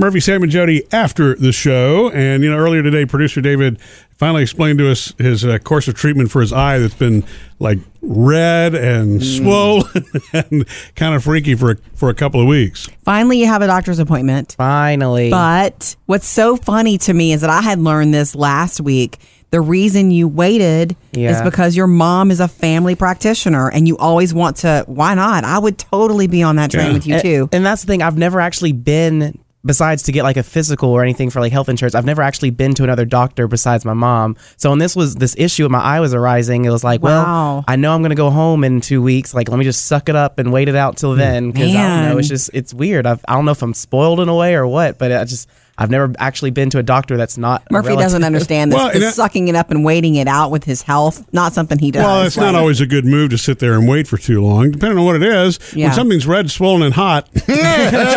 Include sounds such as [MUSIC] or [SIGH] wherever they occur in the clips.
Murphy, Sam, and Jody after the show. And, you know, earlier today, producer David finally explained to us his uh, course of treatment for his eye that's been like red and swollen [LAUGHS] and kind of freaky for a, for a couple of weeks. Finally, you have a doctor's appointment. Finally. But what's so funny to me is that I had learned this last week. The reason you waited is because your mom is a family practitioner and you always want to. Why not? I would totally be on that train Yeah. with you And- too. And that's the thing. I've never actually been, besides to get like a physical or anything for like health insurance, I've never actually been to another doctor besides my mom. So when this was this issue with my eye was arising, it was like, Wow. well, I know I'm going to go home in two weeks. Like, let me just suck it up and wait it out till hmm. then. Because I don't know. It's just, it's weird. I've, I don't know if I'm spoiled in a way or what, but I just, I've never actually been to a doctor that's not. Murphy relative. doesn't understand this. Well, and the that- sucking it up and waiting it out with his health, not something he does. Well, it's not always a good move to sit there and wait for too long, depending on what it is. Yeah. When something's red, swollen, and hot, [LAUGHS] it's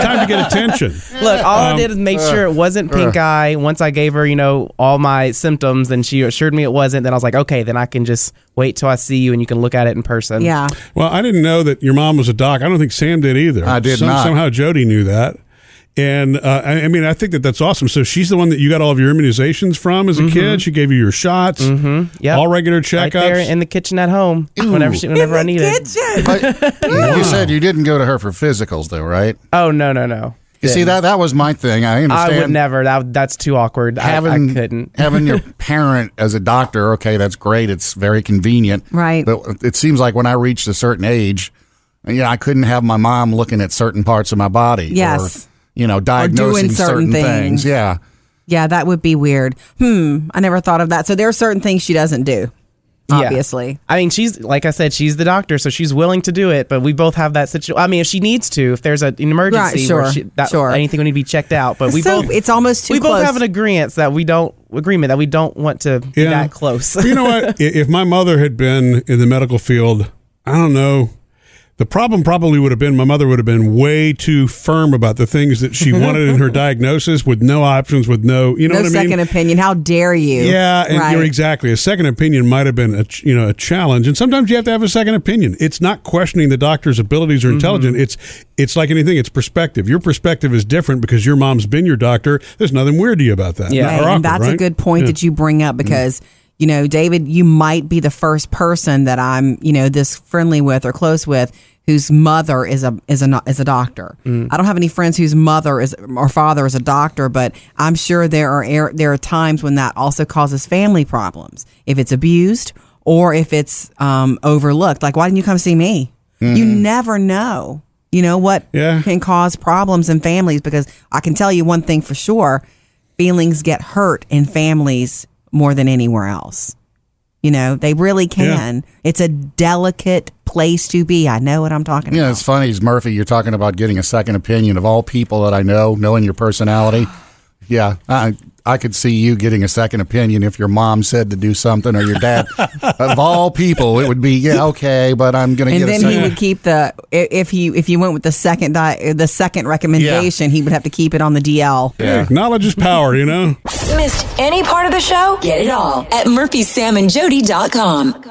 time to get attention. Look, all Um, I did is make uh, sure it wasn't pink eye. Once I gave her, you know, all my symptoms, and she assured me it wasn't, then I was like, okay, then I can just wait till I see you and you can look at it in person. Yeah. Well, I didn't know that your mom was a doc. I don't think Sam did either. I did Some- not. Somehow Jody knew that. And uh, I, I mean, I think that that's awesome. So she's the one that you got all of your immunizations from as a kid. She gave you your shots, mm-hmm. Yep. all regular Right checkups. there in the kitchen at home, whenever she, whenever I needed. Kitchen. But [LAUGHS] you said you didn't go to her for physicals, though, right? Oh no, no, no. You see that that was my thing. I understand. I would never. That that's too awkward. I, having I couldn't. having your [LAUGHS] parent as a doctor. Okay, that's great. It's very convenient. Right. But it seems like when I reached a certain age, yeah, I couldn't have my mom looking at certain parts of my body. Yes. Or, you know, diagnosing certain things. Yeah. Yeah, that would be weird. Hmm. I never thought of that. So there are certain things she doesn't do. Yeah. Obviously. I mean, she's like I said, she's the doctor, so she's willing to do it. But we both have that situation. I mean, if she needs to, if there's a, an emergency, Right, where sure, she, that, sure. anything would need to be checked out. But we So both it's almost too we close. both have an agreement that we don't agreement that we don't want to be that close. you know what? [LAUGHS] If my mother had been in the medical field, I don't know. The problem probably would have been my mother would have been way too firm about the things that she [LAUGHS] wanted in her diagnosis with no options, with no, you know no what I mean? second opinion. How dare you? Yeah, and right. you're exactly. A second opinion might have been a you know a challenge, and sometimes you have to have a second opinion. It's not questioning the doctor's abilities or Mm-hmm. intelligence. It's it's like anything. It's perspective. Your perspective is different because your mom's been your doctor. There's nothing weird to you about that. Yeah. Right, awkward, and that's a good point that you bring up because you know david you might be the first person that i'm you know this friendly with or close with whose mother is a is a is a doctor. I don't have any friends whose mother is or father is a doctor but i'm sure there are there are times when that also causes family problems. If it's abused or if it's um, overlooked. Like why didn't you come see me? You never know you know what Yeah. can cause problems in families because I can tell you one thing for sure feelings get hurt in families more than anywhere else. You know, they really can. It's a delicate place to be. I know what I'm talking Yeah, about. Yeah, it's funny, Murphy. You're talking about getting a second opinion of all people that I know, knowing your personality. Yeah, I I could see you getting a second opinion if your mom said to do something or your dad. [LAUGHS] of all people, it would be yeah okay, but I'm going to And get a then second. he would keep the if he if you went with the second di- the second recommendation, he would have to keep it on the DL. Yeah, knowledge is power. You know. Missed any part of the show? Get it all at murphysamandjody.com.